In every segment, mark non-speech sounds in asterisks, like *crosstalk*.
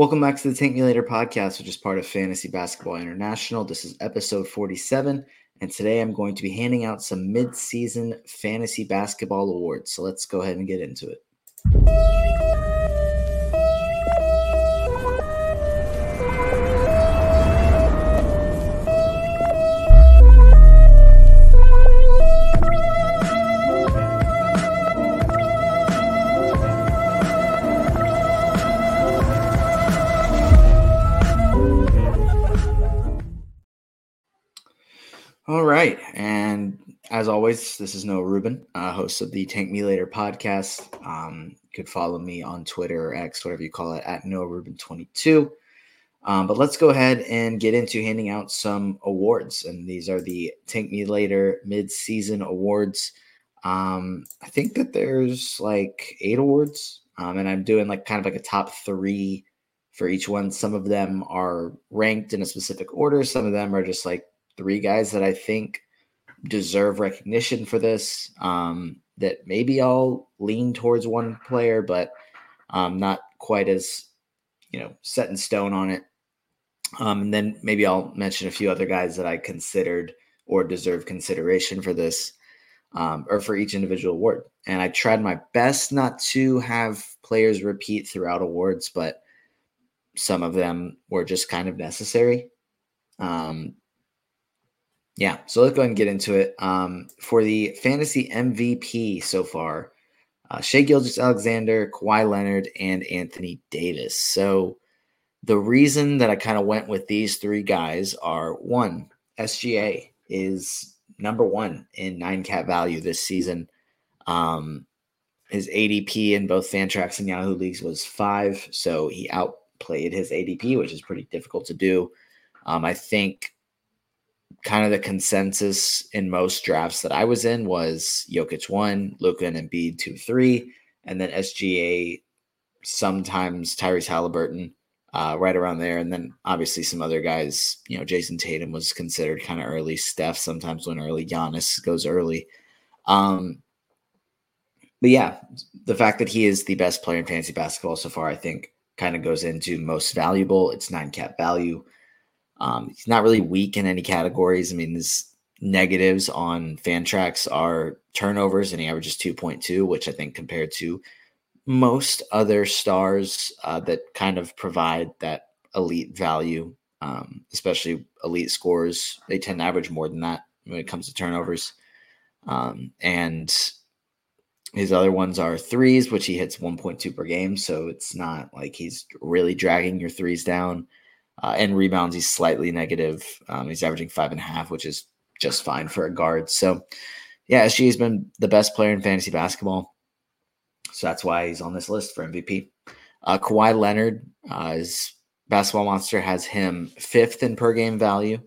Welcome back to the Tank Me Later podcast, which is part of Fantasy Basketball International. This is episode 47, and today I'm going to be handing out some mid-season fantasy basketball awards. So let's go ahead and get into it. All right. And as always, this is Noah Rubin, uh, host of the Tank Me Later podcast. Um, you could follow me on Twitter or X, whatever you call it, at Noah Rubin22. Um, but let's go ahead and get into handing out some awards. And these are the Tank Me Later mid season awards. Um, I think that there's like eight awards. Um, and I'm doing like kind of like a top three for each one. Some of them are ranked in a specific order, some of them are just like three guys that I think deserve recognition for this. Um, that maybe I'll lean towards one player, but um, not quite as you know set in stone on it. Um, and then maybe I'll mention a few other guys that I considered or deserve consideration for this um, or for each individual award. And I tried my best not to have players repeat throughout awards, but some of them were just kind of necessary. Um, yeah, so let's go ahead and get into it. Um, for the fantasy MVP so far, uh, Shai Gilgeous-Alexander, Kawhi Leonard, and Anthony Davis. So the reason that I kind of went with these three guys are one, SGA is number one in nine cat value this season. Um, his ADP in both Fantrax and Yahoo leagues was five, so he outplayed his ADP, which is pretty difficult to do. Um, I think kind of the consensus in most drafts that I was in was Jokic one, Luka and Embiid two, three, and then SGA, sometimes Tyrese Halliburton, uh, right around there, and then obviously some other guys. You know, Jayson Tatum was considered kind of early. Steph sometimes went early. Giannis goes early. Um, but yeah, the fact that he is the best player in fantasy basketball so far, I think, kind of goes into most valuable. It's nine cat value. Um, he's not really weak in any categories. I mean, his negatives on Fantrax are turnovers, and he averages 2.2, which I think compared to most other stars uh, that kind of provide that elite value, um, especially elite scores, they tend to average more than that when it comes to turnovers. Um, and his other ones are threes, which he hits 1.2 per game. So it's not like he's really dragging your threes down. Uh, and rebounds, he's slightly negative. Um, he's averaging five and a half, which is just fine for a guard. So, yeah, SG has been the best player in fantasy basketball. So that's why he's on this list for MVP. Uh, Kawhi Leonard, uh, his basketball monster has him fifth in per game value.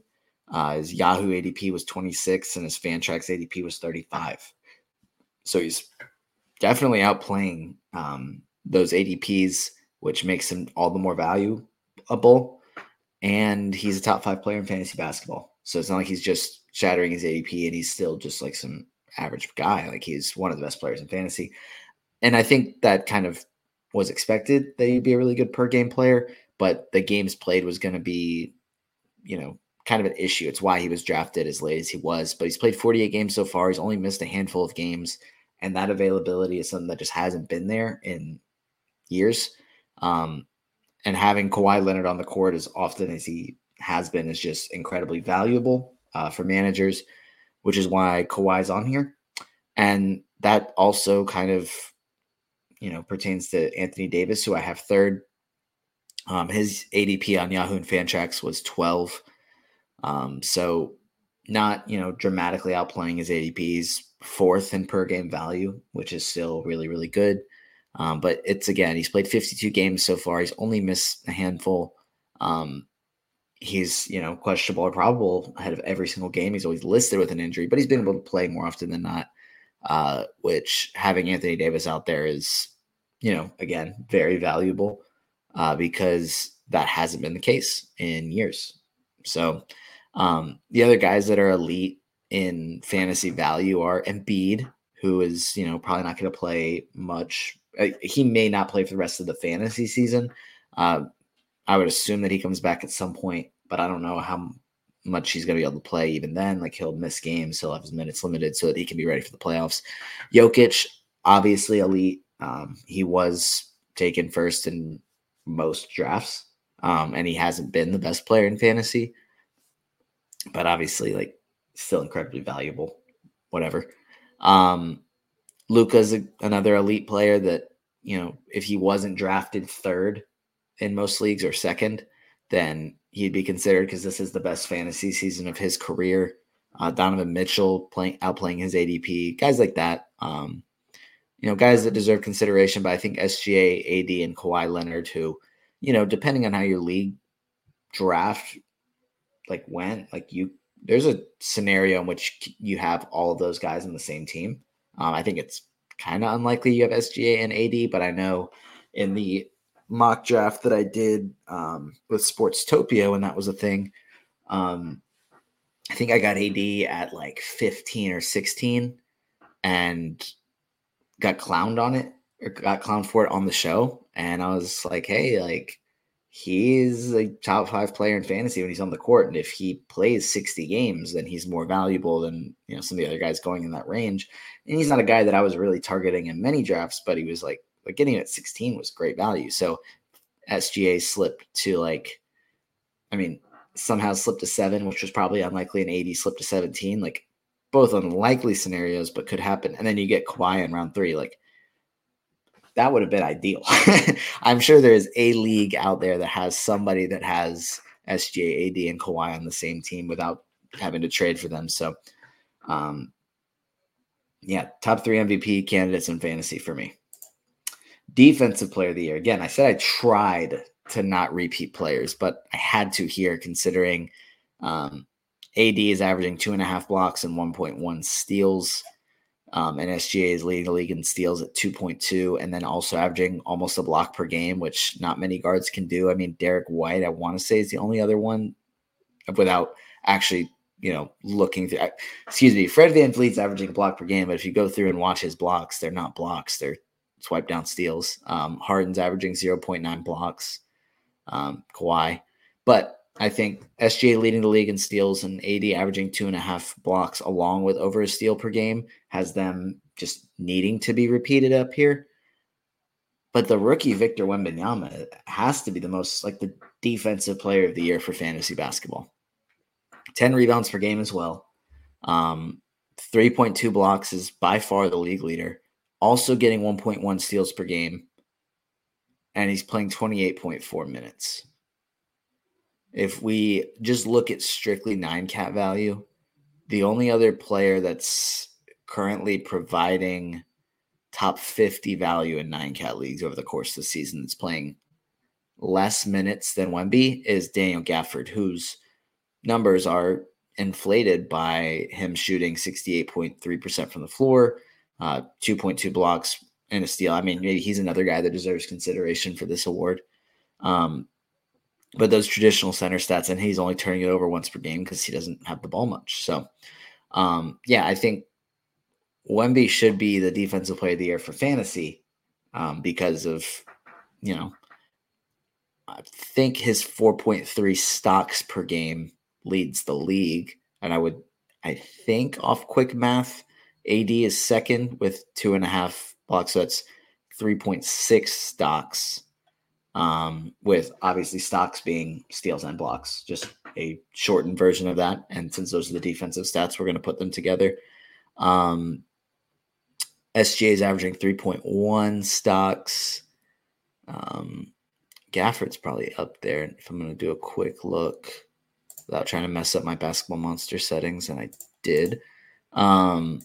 Uh, his Yahoo ADP was 26 and his Fantrax ADP was 35. So he's definitely outplaying um, those ADPs, which makes him all the more valuable and he's a top five player in fantasy basketball. So it's not like he's just shattering his ADP and he's still just like some average guy. Like he's one of the best players in fantasy. And I think that kind of was expected that he'd be a really good per game player, but the games played was going to be, you know, kind of an issue. It's why he was drafted as late as he was, but he's played 48 games so far. He's only missed a handful of games, and that availability is something that just hasn't been there in years. Um, and having Kawhi Leonard on the court as often as he has been is just incredibly valuable uh, for managers, which is why Kawhi's on here. And that also kind of, you know, pertains to Anthony Davis, who I have third. Um, his ADP on Yahoo and Fantrax was 12. Um, so not, you know, dramatically outplaying his ADPs, fourth in per game value, which is still really, really good. Um, but it's again, he's played 52 games so far. He's only missed a handful. Um, he's you know questionable or probable ahead of every single game. He's always listed with an injury, but he's been able to play more often than not. Uh, which having Anthony Davis out there is, you know, again very valuable uh, because that hasn't been the case in years. So um, the other guys that are elite in fantasy value are Embiid, who is you know probably not going to play much he may not play for the rest of the fantasy season. Uh, I would assume that he comes back at some point, but I don't know how much he's going to be able to play even then. Like he'll miss games, he'll have his minutes limited so that he can be ready for the playoffs. Jokic, obviously elite. Um, he was taken first in most drafts, um, and he hasn't been the best player in fantasy, but obviously, like, still incredibly valuable. Whatever. Um, Luka's a, another elite player that you know if he wasn't drafted third in most leagues or second, then he'd be considered because this is the best fantasy season of his career. Uh, Donovan Mitchell playing outplaying his ADP, guys like that. Um, you know, guys that deserve consideration. But I think SGA, AD, and Kawhi Leonard, who, you know, depending on how your league draft like went, like you, there's a scenario in which you have all of those guys in the same team. Um, I think it's kind of unlikely you have SGA and AD, but I know in the mock draft that I did um, with Sportstopia when that was a thing. Um, I think I got AD at like 15 or 16 and got clowned on it or got clowned for it on the show. And I was like, hey, like he's a top five player in fantasy when he's on the court. And if he plays 60 games, then he's more valuable than, you know, some of the other guys going in that range. And he's not a guy that I was really targeting in many drafts, but he was like but getting at 16 was great value. So SGA slipped to like, I mean, somehow slipped to seven, which was probably unlikely, and AD slipped to 17. Like both unlikely scenarios, but could happen. And then you get Kawhi in round three. Like that would have been ideal. *laughs* I'm sure there is a league out there that has somebody that has SGA, AD, and Kawhi on the same team without having to trade for them. So, um, yeah, top three MVP candidates in fantasy for me. Defensive player of the year. Again, I said I tried to not repeat players, but I had to here considering um, AD is averaging two and a half blocks and 1.1 steals. Um, and SGA is leading the league in steals at 2.2, and then also averaging almost a block per game, which not many guards can do. I mean, Derrick White, I want to say, is the only other one without actually, you know, looking through. Excuse me, Fred Van VanVleet's averaging a block per game, but if you go through and watch his blocks, they're not blocks, they're swipe down steals. Um, Harden's averaging 0.9 blocks. Um, Kawhi. But I think SGA leading the league in steals and AD averaging two and a half blocks along with over a steal per game has them just needing to be repeated up here. But the rookie Victor Wembanyama has to be the most like the defensive player of the year for fantasy basketball. 10 rebounds per game as well. Um, 3.2 blocks is by far the league leader also getting 1.1 steals per game, and he's playing 28.4 minutes. If we just look at strictly nine cat value, the only other player that's currently providing top 50 value in nine cat leagues over the course of the season that's playing less minutes than Wemby is Daniel Gafford, whose numbers are inflated by him shooting 68.3% from the floor, uh, 2.2 blocks and a steal. I mean, maybe he's another guy that deserves consideration for this award. Um, but those traditional center stats, and he's only turning it over once per game because he doesn't have the ball much. So, um, yeah, I think Wemby should be the defensive player of the year for fantasy um, because of, you know, I think his 4.3 stocks per game leads the league. And I would, I think off quick math, AD is second with two and a half blocks. So that's 3.6 stocks, um, with obviously stocks being steals and blocks, just a shortened version of that. And since those are the defensive stats, we're going to put them together. Um, SGA is averaging 3.1 stocks. Um, Gafford's probably up there. If I'm going to do a quick look without trying to mess up my basketball monster settings, and I did. Um,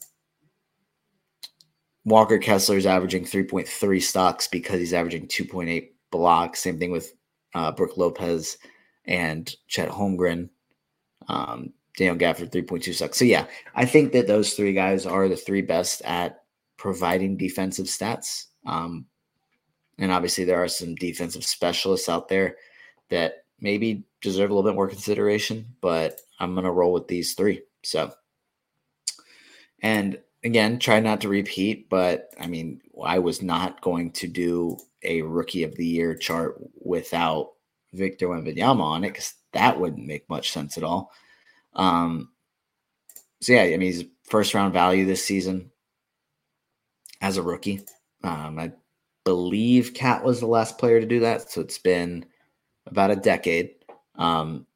Walker Kessler is averaging 3.3 stocks because he's averaging 2.8 blocks. Same thing with uh, Brook Lopez and Chet Holmgren. Um, Daniel Gafford 3.2 stocks. So yeah, I think that those three guys are the three best at providing defensive stats. Um, and obviously, there are some defensive specialists out there that maybe deserve a little bit more consideration, but I'm going to roll with these three. So, and again, try not to repeat, but I mean, I was not going to do a rookie of the year chart without Victor Wembanyama on it because that wouldn't make much sense at all. Um, so yeah, I mean he's first round value this season as a rookie. Um, I believe KAT was the last player to do that, so it's been about a decade. Um,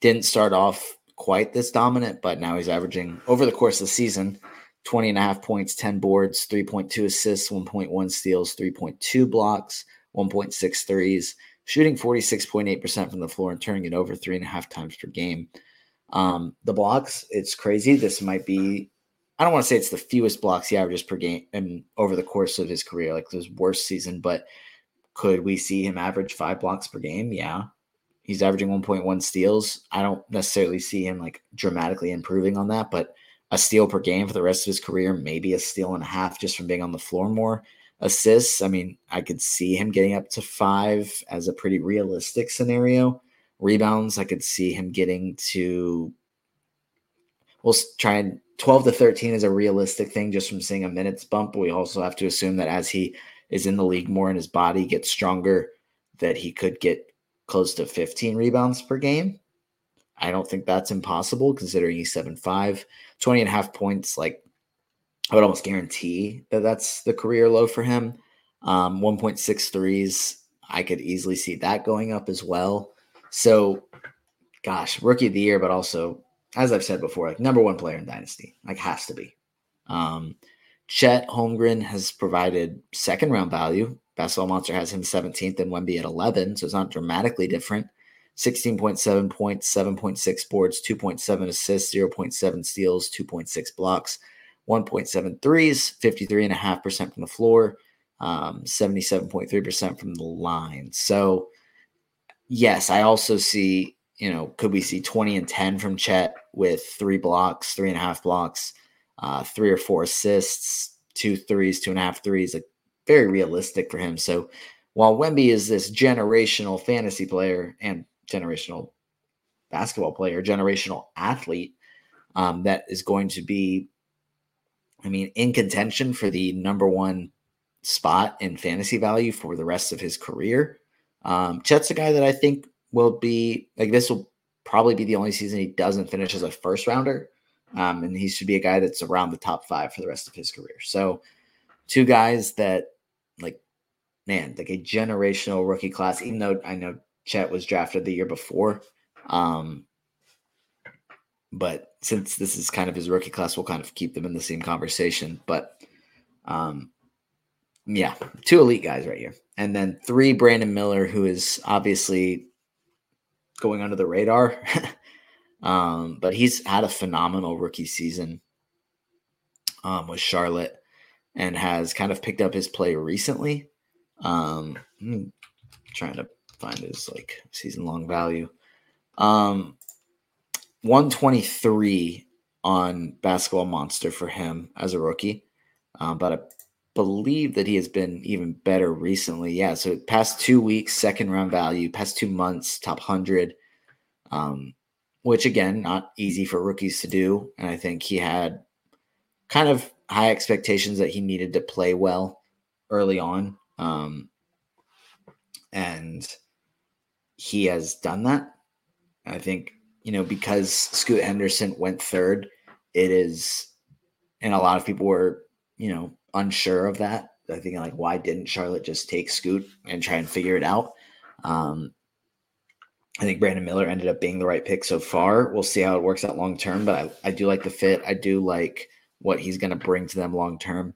didn't start off quite this dominant, but now he's averaging over the course of the season 20 and a half points, 10 boards, 3.2 assists, 1.1 steals, 3.2 blocks, 1.6 threes, shooting 46.8% from the floor and turning it over three and a half times per game. Um, the blocks, it's crazy. This might be, I don't want to say it's the fewest blocks he averages per game and over the course of his career, like his worst season, but could we see him average five blocks per game? Yeah. He's averaging 1.1 steals. I don't necessarily see him like dramatically improving on that, but a steal per game for the rest of his career, maybe a steal and a half just from being on the floor more. Assists, I mean, I could see him getting up to five as a pretty realistic scenario. Rebounds, I could see him getting to, we'll try and 12 to 13 is a realistic thing just from seeing a minutes bump. We also have to assume that as he is in the league more and his body gets stronger, that he could get close to 15 rebounds per game. I don't think that's impossible considering he's 7'5, 20 and a half points. Like, I would almost guarantee that that's the career low for him. Um, 1.6 threes. I could easily see that going up as well. So, gosh, rookie of the year, but also, as I've said before, like number one player in Dynasty, like has to be. Um, Chet Holmgren has provided second round value. Basketball Monster has him 17th and Wemby at 11, so it's not dramatically different. 16.7 points, 7.6 boards, 2.7 assists, 0.7 steals, 2.6 blocks, 1.7 threes, 53.5% from the floor, um, 77.3% from the line. So, yes, I also see, you know, could we see 20 and 10 from Chet with three blocks, three and a half blocks, uh, three or four assists, two threes, two and a half threes, like very realistic for him. So, while Wemby is this generational fantasy player and generational basketball player, generational athlete um, that is going to be, I mean, in contention for the number one spot in fantasy value for the rest of his career. Um, Chet's a guy that I think will be like this will probably be the only season he doesn't finish as a first rounder. Um, and he should be a guy that's around the top five for the rest of his career. So, two guys that, like, man, like a generational rookie class, even though I know Chet was drafted the year before. Um, but since this is kind of his rookie class, we'll kind of keep them in the same conversation. But um, yeah, two elite guys right here. And then three, Brandon Miller, who is obviously going under the radar. *laughs* um, but he's had a phenomenal rookie season um, with Charlotte and has kind of picked up his play recently. Um, trying to find his like season long value. Um, 123 on Basketball Monster for him as a rookie. Um, but I believe that he has been even better recently. Yeah, so past two weeks, second round value, past two months, top 100, um, which again, not easy for rookies to do. And I think he had kind of high expectations that he needed to play well early on. Um, and he has done that. I think, you know, because Scoot Henderson went third, it is, and a lot of people were, you know, unsure of that. I think, like, why didn't Charlotte just take Scoot and try and figure it out? Um, I think Brandon Miller ended up being the right pick so far. We'll see how it works out long term, but I, I do like the fit. I do like what he's going to bring to them long term.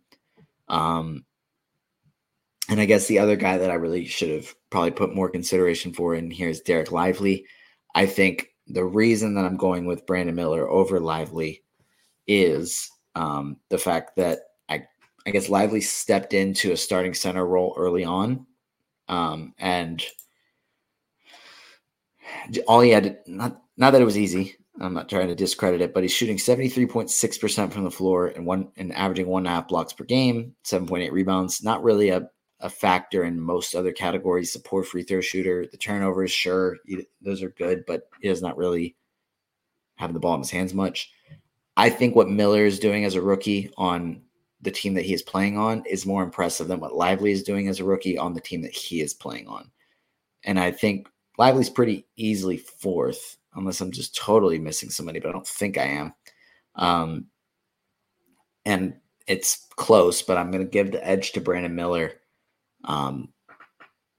Um, and I guess the other guy that I really should have probably put more consideration for in here is Dereck Lively. I think the reason that I'm going with Brandon Miller over Lively is um, the fact that I, I guess Lively stepped into a starting center role early on, um, and all he had not not that it was easy. I'm not trying to discredit it, but he's shooting 73.6% from the floor and one and averaging one and a half blocks per game, 7.8 rebounds. Not really a a factor in most other categories. The poor free throw shooter, the turnovers, sure, those are good, but he does not really have the ball in his hands much. I think what Miller is doing as a rookie on the team that he is playing on is more impressive than what Lively is doing as a rookie on the team that he is playing on. And I think Lively's pretty easily fourth, unless I'm just totally missing somebody, but I don't think I am. Um, and it's close, but I'm going to give the edge to Brandon Miller um,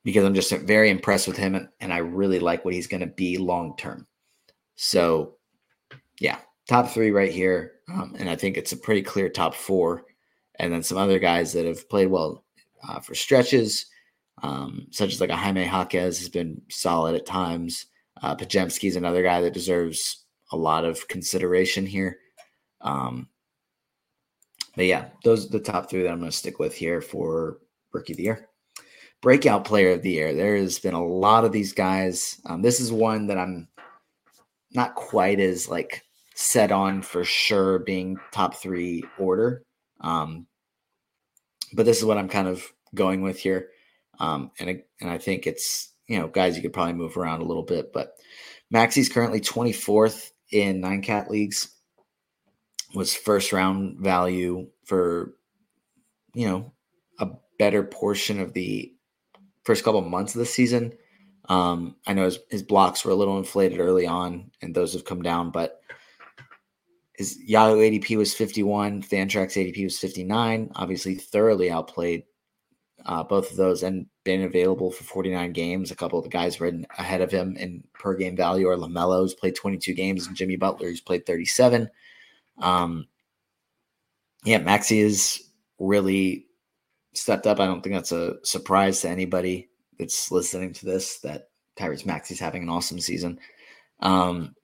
because I'm just very impressed with him and, I really like what he's going to be long term. So, yeah, top three right here. Um, and I think it's a pretty clear top four. And then some other guys that have played well uh, for stretches, um, such as like a Jaime Jaquez has been solid at times. Uh, Podziemski's another guy that deserves a lot of consideration here. Um, but yeah, those are the top three that I'm going to stick with here for rookie of the year. Breakout player of the year. There has been a lot of these guys. Um, this is one that I'm not quite as like set on for sure being top three order. Um, but this is what I'm kind of going with here. Um, and, and I think it's, you know, guys, you could probably move around a little bit, but Maxey's currently 24th in nine cat leagues was first round value for you know a better portion of the first couple months of the season. Um, I know his, his blocks were a little inflated early on, and those have come down, but his Yahoo ADP was 51, Fantrax ADP was 59. Obviously, thoroughly outplayed uh, both of those and been available for 49 games. A couple of the guys were ahead of him in per game value, or LaMelo's played 22 games, and Jimmy Butler, played 37. Um, yeah, Maxey is really stepped up. I don't think that's a surprise to anybody that's listening to this that Tyrese Maxey's having an awesome season. Um,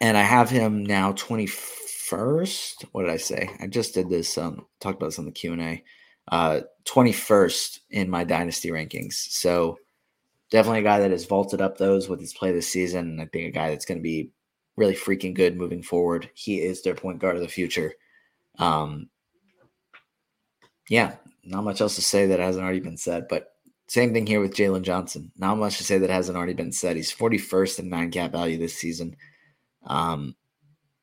and I have him now 21st. What did I say? I just did this, um, talked about this on the Q&A. Uh, 21st in my dynasty rankings. So definitely a guy that has vaulted up those with his play this season. I think a guy that's going to be really freaking good moving forward. He is their point guard of the future. Um, yeah, not much else to say that hasn't already been said, but same thing here with Jalen Johnson. Not much to say that hasn't already been said. He's 41st in nine cat value this season. Um,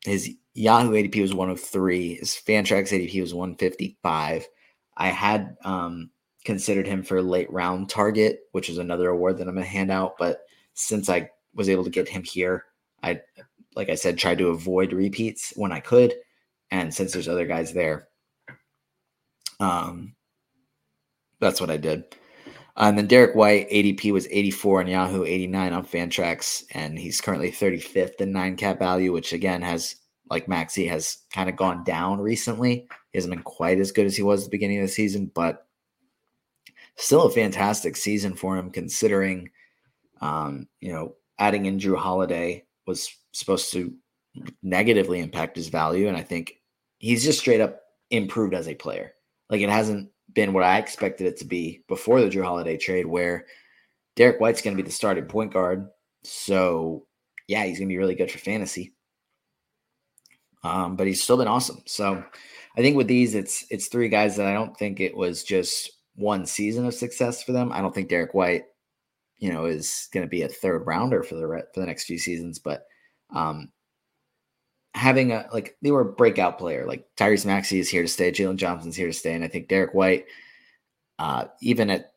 his Yahoo ADP was 103. His Fantrax ADP was 155. I had um, considered him for late round target, which is another award that I'm going to hand out. But since I was able to get him here, I like I said, tried to avoid repeats when I could. And since there's other guys there, um, that's what I did. And then Derrick White, ADP was 84 on Yahoo, 89 on Fantrax, and he's currently 35th in nine cat value, which again has, like Maxey, has kind of gone down recently. He hasn't been quite as good as he was at the beginning of the season, but still a fantastic season for him, considering, um, you know, adding in Jrue Holiday was supposed to negatively impact his value. And I think he's just straight up improved as a player. Like it hasn't been what I expected it to be before the Jrue Holiday trade, where Derrick White's going to be the starting point guard. So yeah, he's going to be really good for fantasy. Um, but he's still been awesome. So I think with these, it's it's three guys that I don't think it was just one season of success for them. I don't think Derrick White, you know, is going to be a third rounder for the for the next few seasons, but um, having a like they were a breakout player. Like Tyrese Maxey is here to stay, Jalen Johnson's here to stay, and I think Derrick White, uh, even at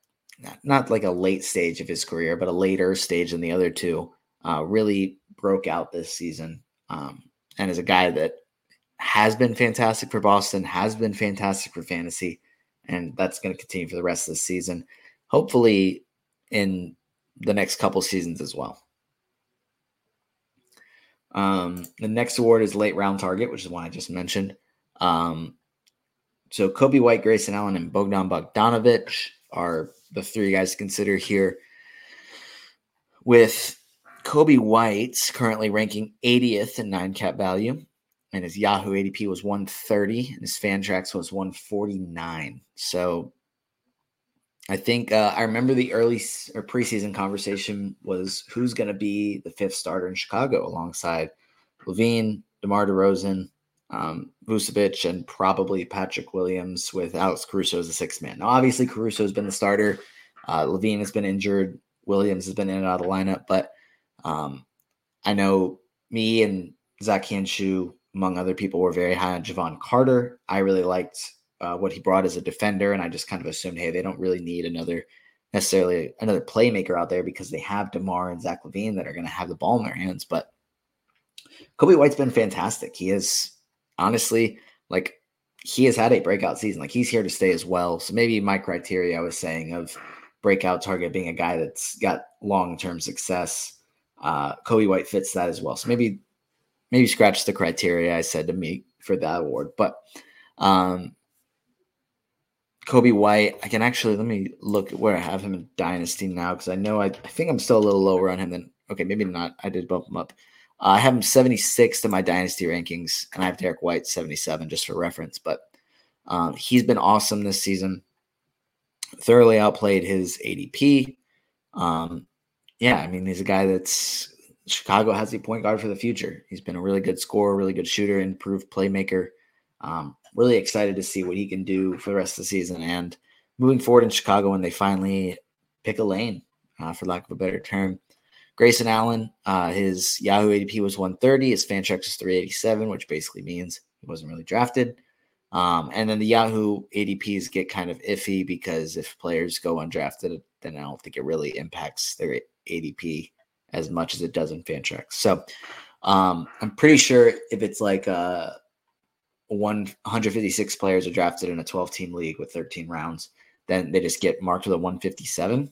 not like a late stage of his career, but a later stage than the other two, uh, really broke out this season. Um, and is a guy that has been fantastic for Boston, has been fantastic for fantasy, and that's going to continue for the rest of the season. Hopefully, in the next couple seasons as well. Um, the next award is late round target, which is one I just mentioned. Um, so Coby White, Grayson Allen, and Bogdan Bogdanovic are the three guys to consider here. With Coby White currently ranking 80th in nine cat value, and his Yahoo ADP was 130, and his Fantrax was 149. So I think uh, I remember the early or preseason conversation was who's going to be the fifth starter in Chicago alongside LaVine, DeMar DeRozan, um, Vucevic, and probably Patrick Williams with Alex Caruso as the sixth man. Now, obviously, Caruso has been the starter. Uh, LaVine has been injured. Williams has been in and out of the lineup, but um, I know me and Zach Hanshu, among other people, were very high on Jevon Carter. I really liked uh, what he brought as a defender, and I just kind of assumed, hey, they don't really need another necessarily another playmaker out there because they have DeMar and Zach LaVine that are going to have the ball in their hands. But Coby White's been fantastic. He is honestly like he has had a breakout season. Like he's here to stay as well. So maybe my criteria I was saying of breakout target being a guy that's got long term success. Uh, Coby White fits that as well. So maybe maybe scratch the criteria I said to me for that award. But um, Coby White, I can actually let me look where I have him in Dynasty now because I know I, I think I'm still a little lower on him than okay, maybe not. I did bump him up. Uh, I have him 76 to my Dynasty rankings, and I have Derrick White 77 just for reference. But um, he's been awesome this season. Thoroughly outplayed his ADP. Um, yeah, I mean, he's a guy that's Chicago has the point guard for the future. He's been a really good scorer, really good shooter, improved playmaker. Um, really excited to see what he can do for the rest of the season and moving forward in Chicago when they finally pick a lane, uh, for lack of a better term. Grayson Allen, uh, his Yahoo ADP was 130. His Fantrax was 387, which basically means he wasn't really drafted. Um, and then the Yahoo ADPs get kind of iffy because if players go undrafted, then I don't think it really impacts their ADP as much as it does in Fantrax. So um, I'm pretty sure if it's like uh, 156 players are drafted in a 12 team league with 13 rounds, then they just get marked with a 157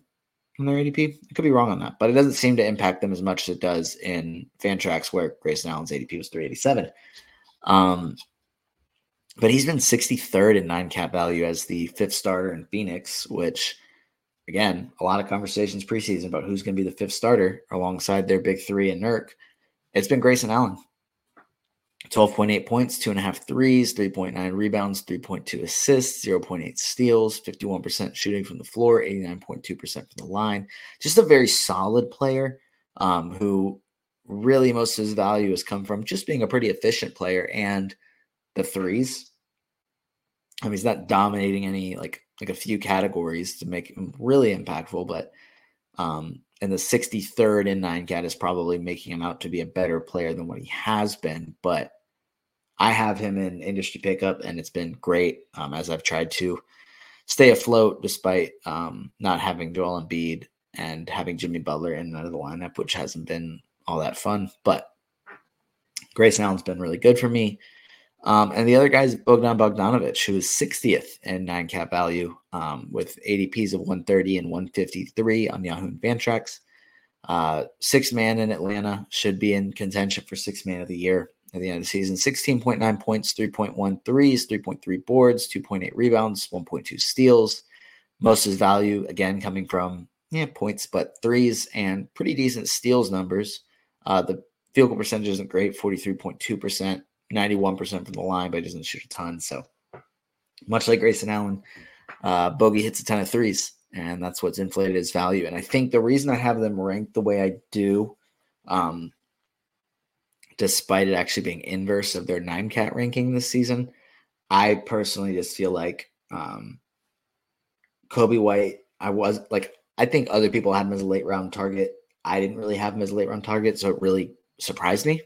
in their ADP. I could be wrong on that, but it doesn't seem to impact them as much as it does in Fantrax, where Grayson Allen's ADP was 387. Um, but he's been 63rd in nine cat value as the fifth starter in Phoenix, which again, a lot of conversations preseason about who's going to be the fifth starter alongside their big three and Nurk. It's been Grayson Allen. 12.8 points, two and a half threes, 3.9 rebounds, 3.2 assists, 0.8 steals, 51% shooting from the floor, 89.2% from the line. Just a very solid player um, who really most of his value has come from just being a pretty efficient player and the threes. I mean, he's not dominating any like like a few categories to make him really impactful, but um, and the 63rd in nine cat is probably making him out to be a better player than what he has been. But I have him in industry pickup, and it's been great um, as I've tried to stay afloat despite um, not having Joel Embiid and having Jimmy Butler in and out of the lineup, which hasn't been all that fun. But Grayson Allen's been really good for me. Um, and the other guy is Bogdan Bogdanovic, who is 60th in nine cat value um, with ADPs of 130 and 153 on Yahoo and Fantrax. Uh, six man in Atlanta should be in contention for six man of the year at the end of the season. 16.9 points, 3.1 threes, 3.3 boards, 2.8 rebounds, 1.2 steals. Most of his value, again, coming from yeah, points, but threes and pretty decent steals numbers. Uh, the field goal percentage isn't great, 43.2%, 91% from the line, but he doesn't shoot a ton. So much like Grayson Allen, uh, Bogey hits a ton of threes, and that's what's inflated his value. And I think the reason I have them ranked the way I do, um, despite it actually being inverse of their nine cat ranking this season, I personally just feel like um, Coby White, I was like, I think other people had him as a late round target. I didn't really have him as a late round target, so it really surprised me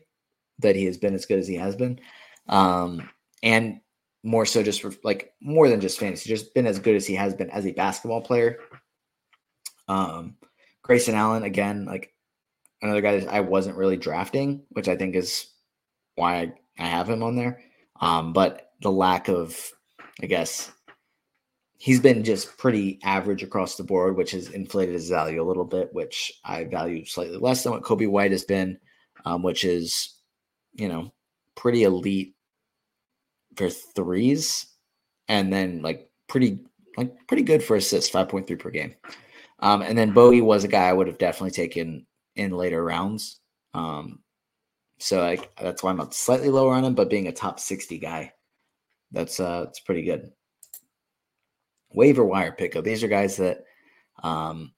that he has been as good as he has been. Um, and more so just for like more than just fantasy, just been as good as he has been as a basketball player. Um, Grayson Allen, again, like another guy that I wasn't really drafting, which I think is why I, I have him on there. Um, but the lack of, I guess, he's been just pretty average across the board, which has inflated his value a little bit, which I value slightly less than what Kobe White has been, um, which is you know, pretty elite for threes, and then like pretty like pretty good for assists, five point three per game. Um, and then Bowie was a guy I would have definitely taken in later rounds. Um, so like that's why I'm slightly lower on him, but being a top 60 guy, that's uh, it's pretty good. Waiver wire pickup. These are guys that um,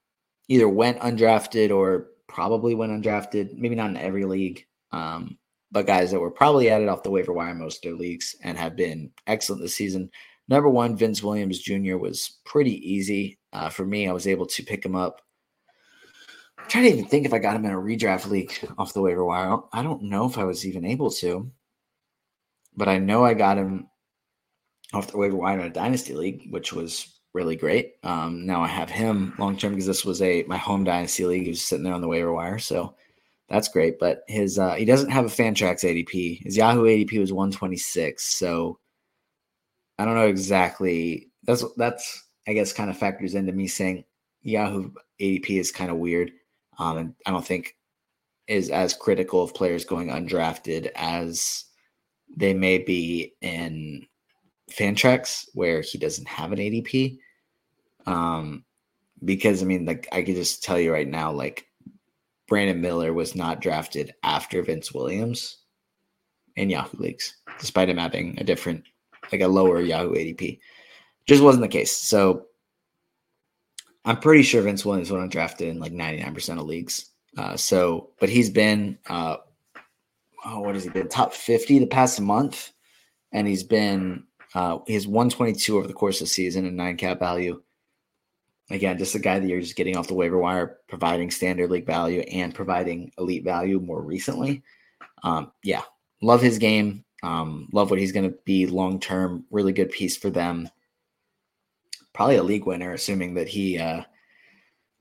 either went undrafted or probably went undrafted. Maybe not in every league. Um, but guys that were probably added off the waiver wire most of their leagues and have been excellent this season. Number one, Vince Williams Jr. was pretty easy uh, for me. I was able to pick him up. I'm trying to even think if I got him in a redraft league *laughs* off the waiver wire. I don't know if I was even able to, but I know I got him off the waiver wire in a dynasty league, which was really great. Um, now I have him long term because this was a my home dynasty league. He was sitting there on the waiver wire, so that's great. But his uh, he doesn't have a Fantrax ADP. His Yahoo ADP was 126. So I don't know exactly. That's that's I guess kind of factors into me saying Yahoo ADP is kind of weird. Um, and I don't think is as critical of players going undrafted as they may be in Fantrax, where he doesn't have an ADP. Um, because I mean, like I could just tell you right now, like Brandon Miller was not drafted after Vince Williams in Yahoo leagues, despite him having a different, like a lower Yahoo ADP. Just wasn't the case. So I'm pretty sure Vince Williams was drafted in like 99% of leagues. Uh, so, but he's been, uh, oh, what has he been? Top 50 the past month. And he's been, uh, he has 122 over the course of the season and nine cat value. Again, just a guy that you're just getting off the waiver wire, providing standard league value and providing elite value more recently. Um, yeah, love his game. Um, love what he's going to be long term. Really good piece for them. Probably a league winner, assuming that he uh,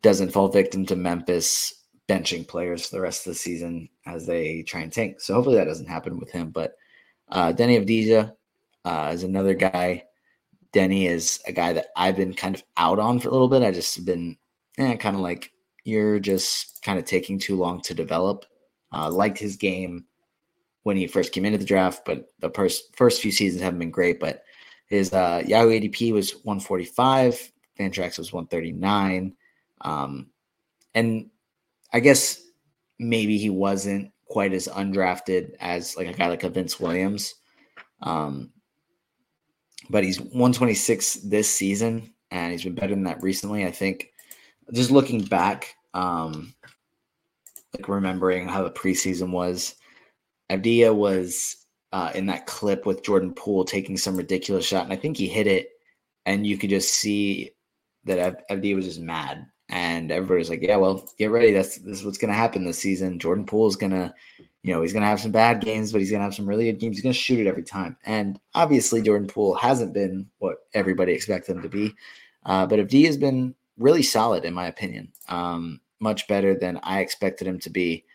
doesn't fall victim to Memphis benching players for the rest of the season as they try and tank. So hopefully that doesn't happen with him. But uh, Deni Avdija uh, is another guy Deni is a guy that I've been kind of out on for a little bit. I just been eh, kind of like you're just kind of taking too long to develop. Uh, liked his game when he first came into the draft, but the first first few seasons haven't been great. But his uh, Yahoo ADP was 145, Fantrax was 139, um, and I guess maybe he wasn't quite as undrafted as like a guy like a Vince Williams. Um, but he's 126 this season, and he's been better than that recently. I think. Just looking back, um, like remembering how the preseason was, Avdija was uh, in that clip with Jordan Poole taking some ridiculous shot, and I think he hit it, and you could just see that Avdija was just mad, and everybody's like, "Yeah, well, get ready. That's this is what's going to happen this season. Jordan Poole is going to you know, he's going to have some bad games, but he's going to have some really good games. He's going to shoot it every time. And obviously, Jordan Poole hasn't been what everybody expects him to be. Uh, but Avdija has been really solid, in my opinion. Um, much better than I expected him to be.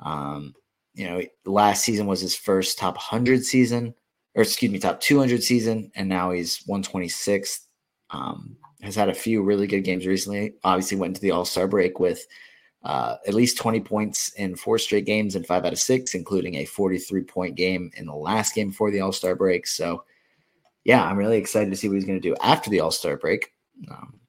Um, you know, last season was his first top 100 season, or excuse me, top 200 season, and now he's 126th. Um, has had a few really good games recently. Obviously, went into the All Star break with uh, at least 20 points in four straight games and five out of six, including a 43 point game in the last game before the All Star break. So, yeah, I'm really excited to see what he's going to do after the All Star break. Um,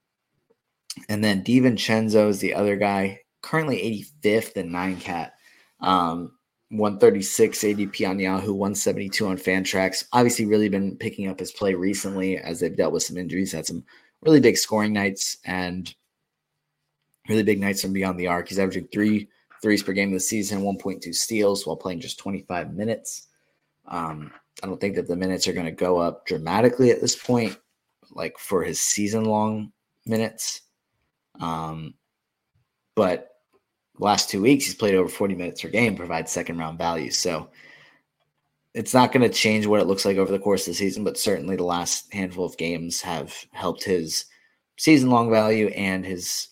and then DiVincenzo is the other guy, currently 85th in nine cat, um, 136 ADP on Yahoo, 172 on Fantrax. Obviously, really been picking up his play recently as they've dealt with some injuries, had some really big scoring nights, and really big nights from beyond the arc. He's averaging three threes per game this season, 1.2 steals while playing just 25 minutes. Um, I don't think that the minutes are going to go up dramatically at this point, like for his season long minutes. Um, but last two weeks, he's played over 40 minutes per game, provides second round value. So it's not going to change what it looks like over the course of the season, but certainly the last handful of games have helped his season long value and his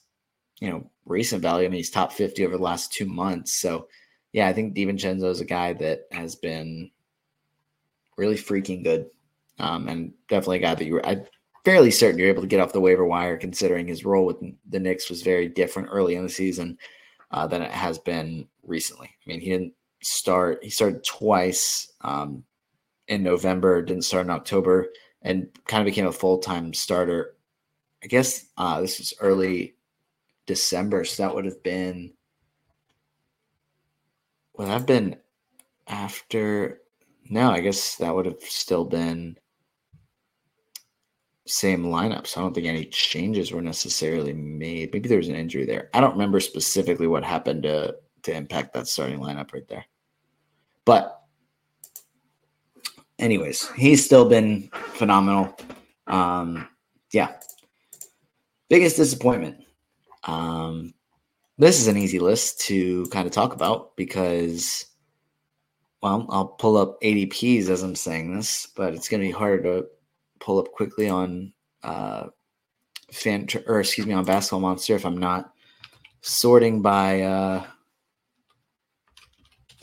you know, recent value. I mean, he's top 50 over the last two months. So, yeah, I think DiVincenzo is a guy that has been really freaking good. Um, and definitely a guy that you were, I'm fairly certain you're able to get off the waiver wire considering his role with the Knicks was very different early in the season uh, than it has been recently. I mean, he didn't start, he started twice um, in November, didn't start in October, and kind of became a full time starter. I guess uh, this is early December. So that would have been Well, I've been after no, I guess that would have still been same lineup. So I don't think any changes were necessarily made. Maybe there was an injury there. I don't remember specifically what happened to to impact that starting lineup right there. But anyways, he's still been phenomenal. Um yeah. Biggest disappointment um, this is an easy list to kind of talk about because, well, I'll pull up ADPs as I'm saying this, but it's going to be harder to pull up quickly on uh, fan or excuse me on Basketball Monster if I'm not sorting by uh,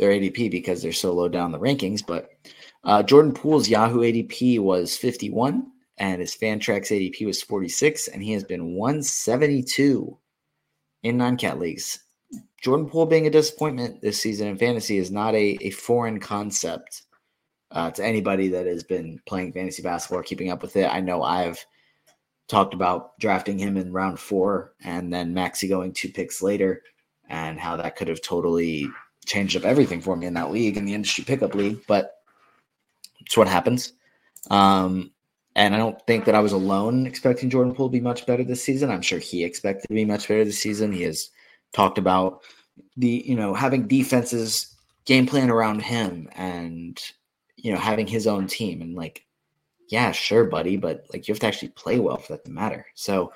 their ADP because they're so low down the rankings. But uh, Jordan Poole's Yahoo ADP was 51 and his Fantrax ADP was 46, and he has been 172 in nine cat leagues. Jordan Poole being a disappointment this season in fantasy is not a, a foreign concept uh, to anybody that has been playing fantasy basketball or keeping up with it. I know I've talked about drafting him in round four and then Maxey going two picks later and how that could have totally changed up everything for me in that league, in the industry pickup league. But it's what happens. Um, and I don't think that I was alone expecting Jordan Poole to be much better this season. I'm sure he expected to be much better this season. He has talked about the, you know, having defenses game plan around him and, you know, having his own team. And like, yeah, sure, buddy, but like you have to actually play well for that to matter. So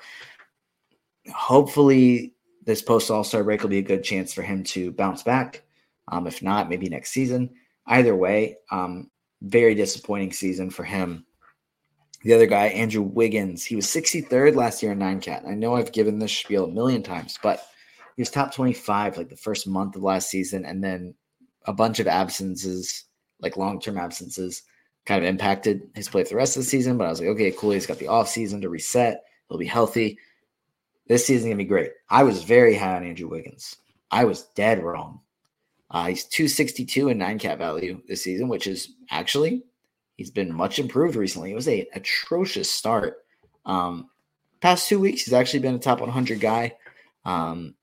hopefully this post All Star break will be a good chance for him to bounce back. Um, if not, maybe next season. Either way, um, very disappointing season for him the other guy, Andrew Wiggins, he was 63rd last year in nine cat. I know I've given this spiel a million times, but he was top 25 like the first month of last season, and then a bunch of absences, like long term absences, kind of impacted his play for the rest of the season. But I was like, okay, cool. He's got the off season to reset. He'll be healthy. This season's gonna be great. I was very high on Andrew Wiggins. I was dead wrong. Uh, he's 262 in nine cat value this season, which is actually He's been much improved recently. It was a atrocious start. Um, past two weeks, he's actually been a top 100 guy. Um,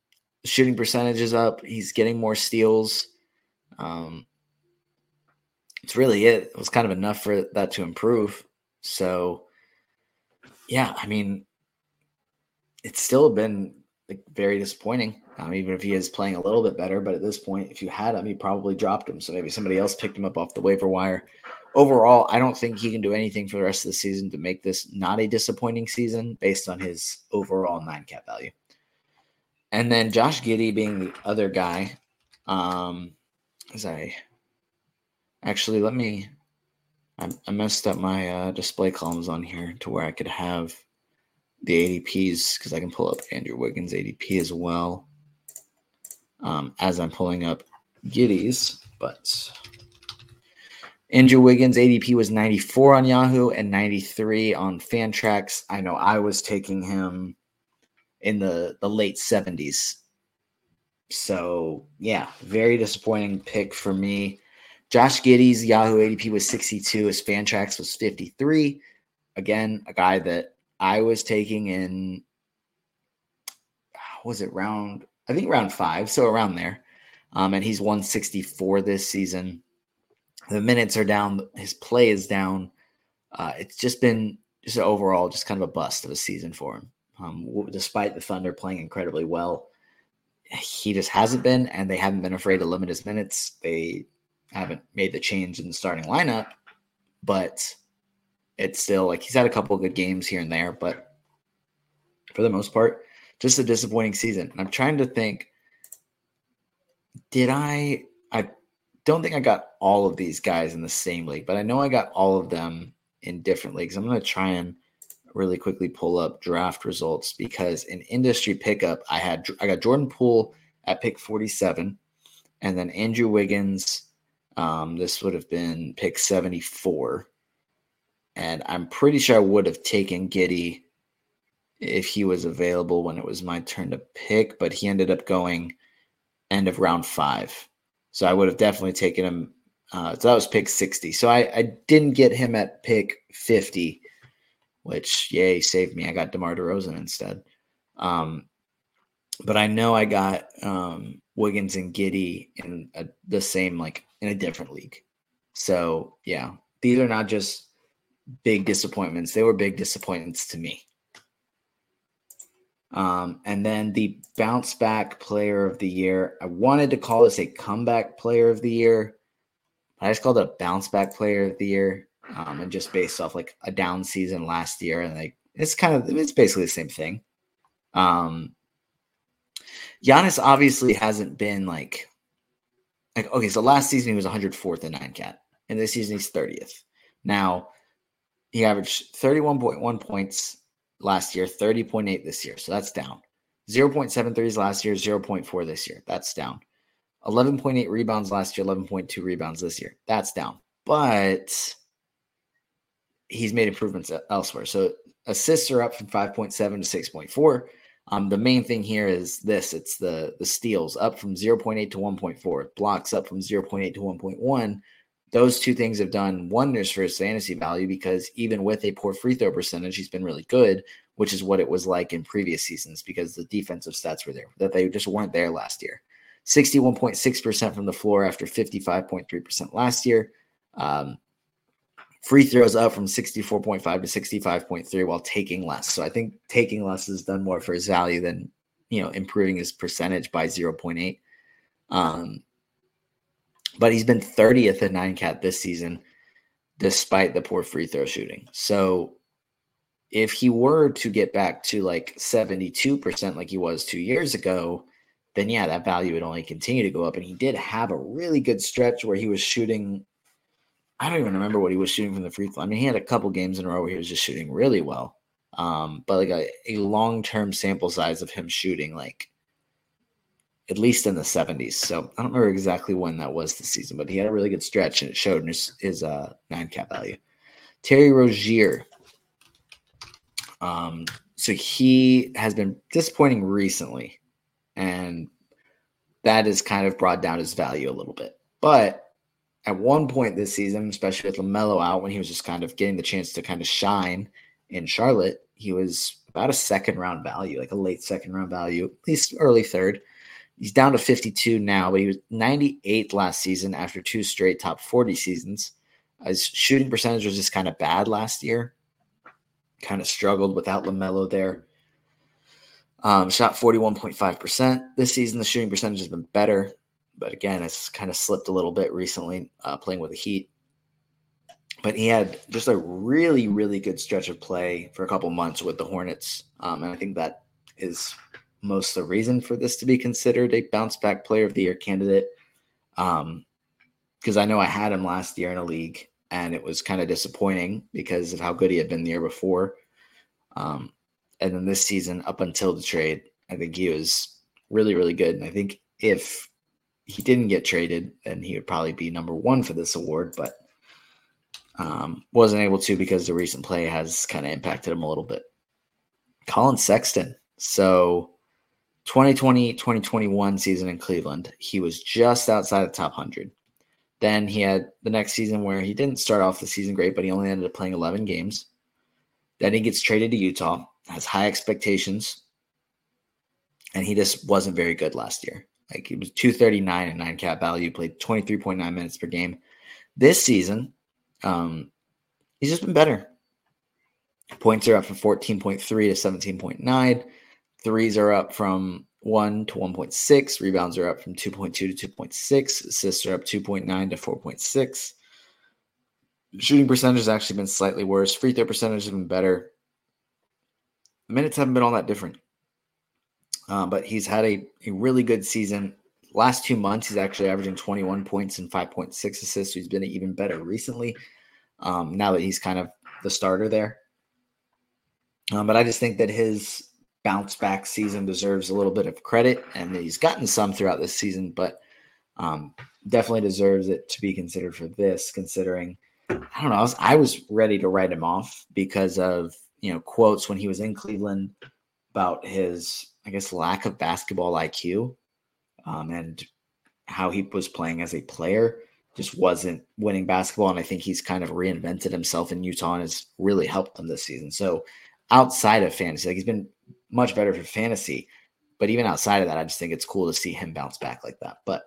shooting percentage is up. He's getting more steals. Um, it's really it. It was kind of enough for that to improve. So, yeah, I mean, it's still been like, very disappointing. Um, even if he is playing a little bit better, but at this point, if you had him, he probably dropped him. So maybe somebody else picked him up off the waiver wire overall, I don't think he can do anything for the rest of the season to make this not a disappointing season based on his overall nine cat value. And then Josh Giddey being the other guy. Um, as I actually let me, I, I messed up my uh, display columns on here to where I could have the ADPs because I can pull up Andrew Wiggins ADP as well um, as I'm pulling up Giddey's, but Andrew Wiggins ADP was 94 on Yahoo and 93 on Fantrax. I know I was taking him in the, the late 70s. So, yeah, very disappointing pick for me. Josh Giddey's Yahoo ADP was 62. His Fantrax was 53. Again, a guy that I was taking in, was it round? I think round five, so around there. Um, and he's 164 this season the minutes are down, his play is down. Uh, it's just been just overall just kind of a bust of a season for him. Um, despite the Thunder playing incredibly well, he just hasn't been, and they haven't been afraid to limit his minutes. They haven't made the change in the starting lineup, but it's still like he's had a couple good games here and there, but for the most part, just a disappointing season. I'm trying to think, did I I don't think I got all of these guys in the same league, but I know I got all of them in different leagues. I'm going to try and really quickly pull up draft results because in industry pickup, I had I got Jordan Poole at pick 47, and then Andrew Wiggins. Um, this would have been pick 74, and I'm pretty sure I would have taken Giddey if he was available when it was my turn to pick, but he ended up going end of round five. So I would have definitely taken him. Uh, so that was pick 60. So I, I didn't get him at pick 50, which, yay, saved me. I got DeMar DeRozan instead. Um, but I know I got um, Wiggins and Giddey in a, the same, like in a different league. So yeah, these are not just big disappointments. They were big disappointments to me. Um, and then the bounce back player of the year. I wanted to call this a comeback player of the year. I just called it a bounce back player of the year. Um, and just based off like a down season last year. And like it's kind of it's basically the same thing. Um Giannis obviously hasn't been like like okay, so last season he was 104th in nine cat, and this season he's 30th. Now he averaged 31.1 points, last year, 30.8 this year. So that's down. 0.73s last year, 0.4 this year. That's down. 11.8 rebounds last year, 11.2 rebounds this year. That's down. But he's made improvements elsewhere. So assists are up from 5.7 to 6.4. Um, the main thing here is this it's the the steals up from 0.8 to 1.4, blocks up from 0.8 to 1.1. Those two things have done wonders for his fantasy value because even with a poor free throw percentage, he's been really good, which is what it was like in previous seasons because the defensive stats were there, that they just weren't there last year. 61.6% from the floor after 55.3% last year. Um, free throws up from 64.5 to 65.3 while taking less. So I think taking less has done more for his value than, you know, improving his percentage by 0.8. Um, but he's been 30th at nine cat this season, despite the poor free throw shooting. So if he were to get back to like 72% like he was two years ago, then yeah, that value would only continue to go up. And he did have a really good stretch where he was shooting I don't even remember what he was shooting from the free throw. I mean, he had a couple games in a row where he was just shooting really well. Um, but like a, a long term sample size of him shooting like at least in the 70s. So I don't remember exactly when that was this season, but he had a really good stretch and it showed in his, his uh, nine cat value. Terry Rozier. Um, so he has been disappointing recently, and that has kind of brought down his value a little bit. But at one point this season, especially with LaMelo out, when he was just kind of getting the chance to kind of shine in Charlotte, he was about a second round value, like a late second round value, at least early third. He's down to 52 now, but he was 98 last season after two straight top 40 seasons. His shooting percentage was just kind of bad last year. Kind of struggled without LaMelo there. Um, shot 41.5% this season. The shooting percentage has been better but again, it's kind of slipped a little bit recently uh, playing with the Heat. But he had just a really, really good stretch of play for a couple months with the Hornets, um, and I think that is most the reason for this to be considered a bounce back player of the year candidate. Because um, I know I had him last year in a league, and it was kind of disappointing because of how good he had been the year before. Um, and then this season, up until the trade, I think he was really, really good. And I think if he didn't get traded, and he would probably be number one for this award, but um, wasn't able to because the recent play has kind of impacted him a little bit. Collin Sexton. So 2020 2021 season in Cleveland, he was just outside the top 100. Then he had the next season where he didn't start off the season great, but he only ended up playing 11 games. Then he gets traded to Utah, has high expectations, and he just wasn't very good last year. Like he was 239 and nine cat value, played 23.9 minutes per game. This season, um, he's just been better. Points are up from 14.3 to 17.9. Threes are up from 1 to 1.6. Rebounds are up from 2.2 to 2.6. Assists are up 2.9 to 4.6. Shooting percentage has actually been slightly worse. Free throw percentage has been better. Minutes haven't been all that different. Uh, but he's had a, a really good season. Last two months, he's actually averaging 21 points and 5.6 assists. He's been even better recently. Um, now that he's kind of the starter there. Um, but I just think that his bounce back season deserves a little bit of credit, and he's gotten some throughout this season, but um, definitely deserves it to be considered for this. Considering, I don't know, I was I was ready to write him off because of you know quotes when he was in Cleveland about his I guess, lack of basketball IQ um, and how he was playing as a player just wasn't winning basketball. And I think he's kind of reinvented himself in Utah and has really helped them this season. So outside of fantasy, like he's been much better for fantasy. But even outside of that, I just think it's cool to see him bounce back like that. But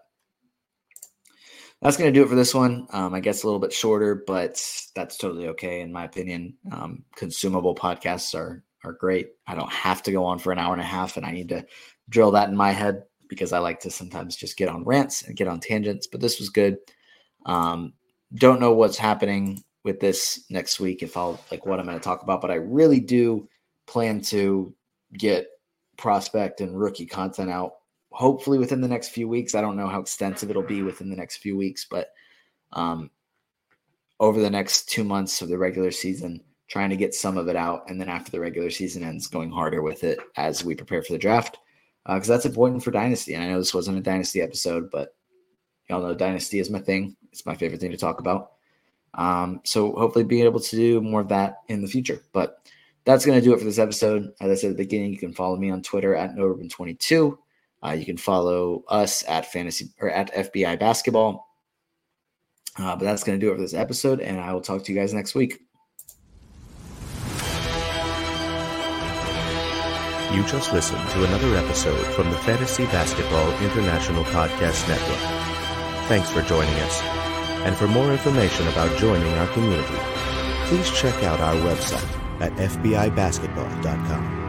that's going to do it for this one. Um, I guess a little bit shorter, but that's totally okay in my opinion. Um, consumable podcasts are are great. I don't have to go on for an hour and a half, and I need to drill that in my head because I like to sometimes just get on rants and get on tangents. But this was good. Um, don't know what's happening with this next week if I'll like what I'm going to talk about, but I really do plan to get prospect and rookie content out hopefully within the next few weeks. I don't know how extensive it'll be within the next few weeks, but um, over the next two months of the regular season, trying to get some of it out, and then after the regular season ends, going harder with it as we prepare for the draft, because uh, that's important for Dynasty. And I know this wasn't a Dynasty episode, but y'all know Dynasty is my thing. It's my favorite thing to talk about. Um, so hopefully, being able to do more of that in the future. But that's going to do it for this episode. As I said at the beginning, you can follow me on Twitter at NoRuben22. Uh, you can follow us at fantasy or at FBI basketball. Uh, but that's going to do it for this episode, and I will talk to you guys next week. You just listened to another episode from the Fantasy Basketball International Podcast Network. Thanks for joining us. And for more information about joining our community, please check out our website at fbibasketball.com.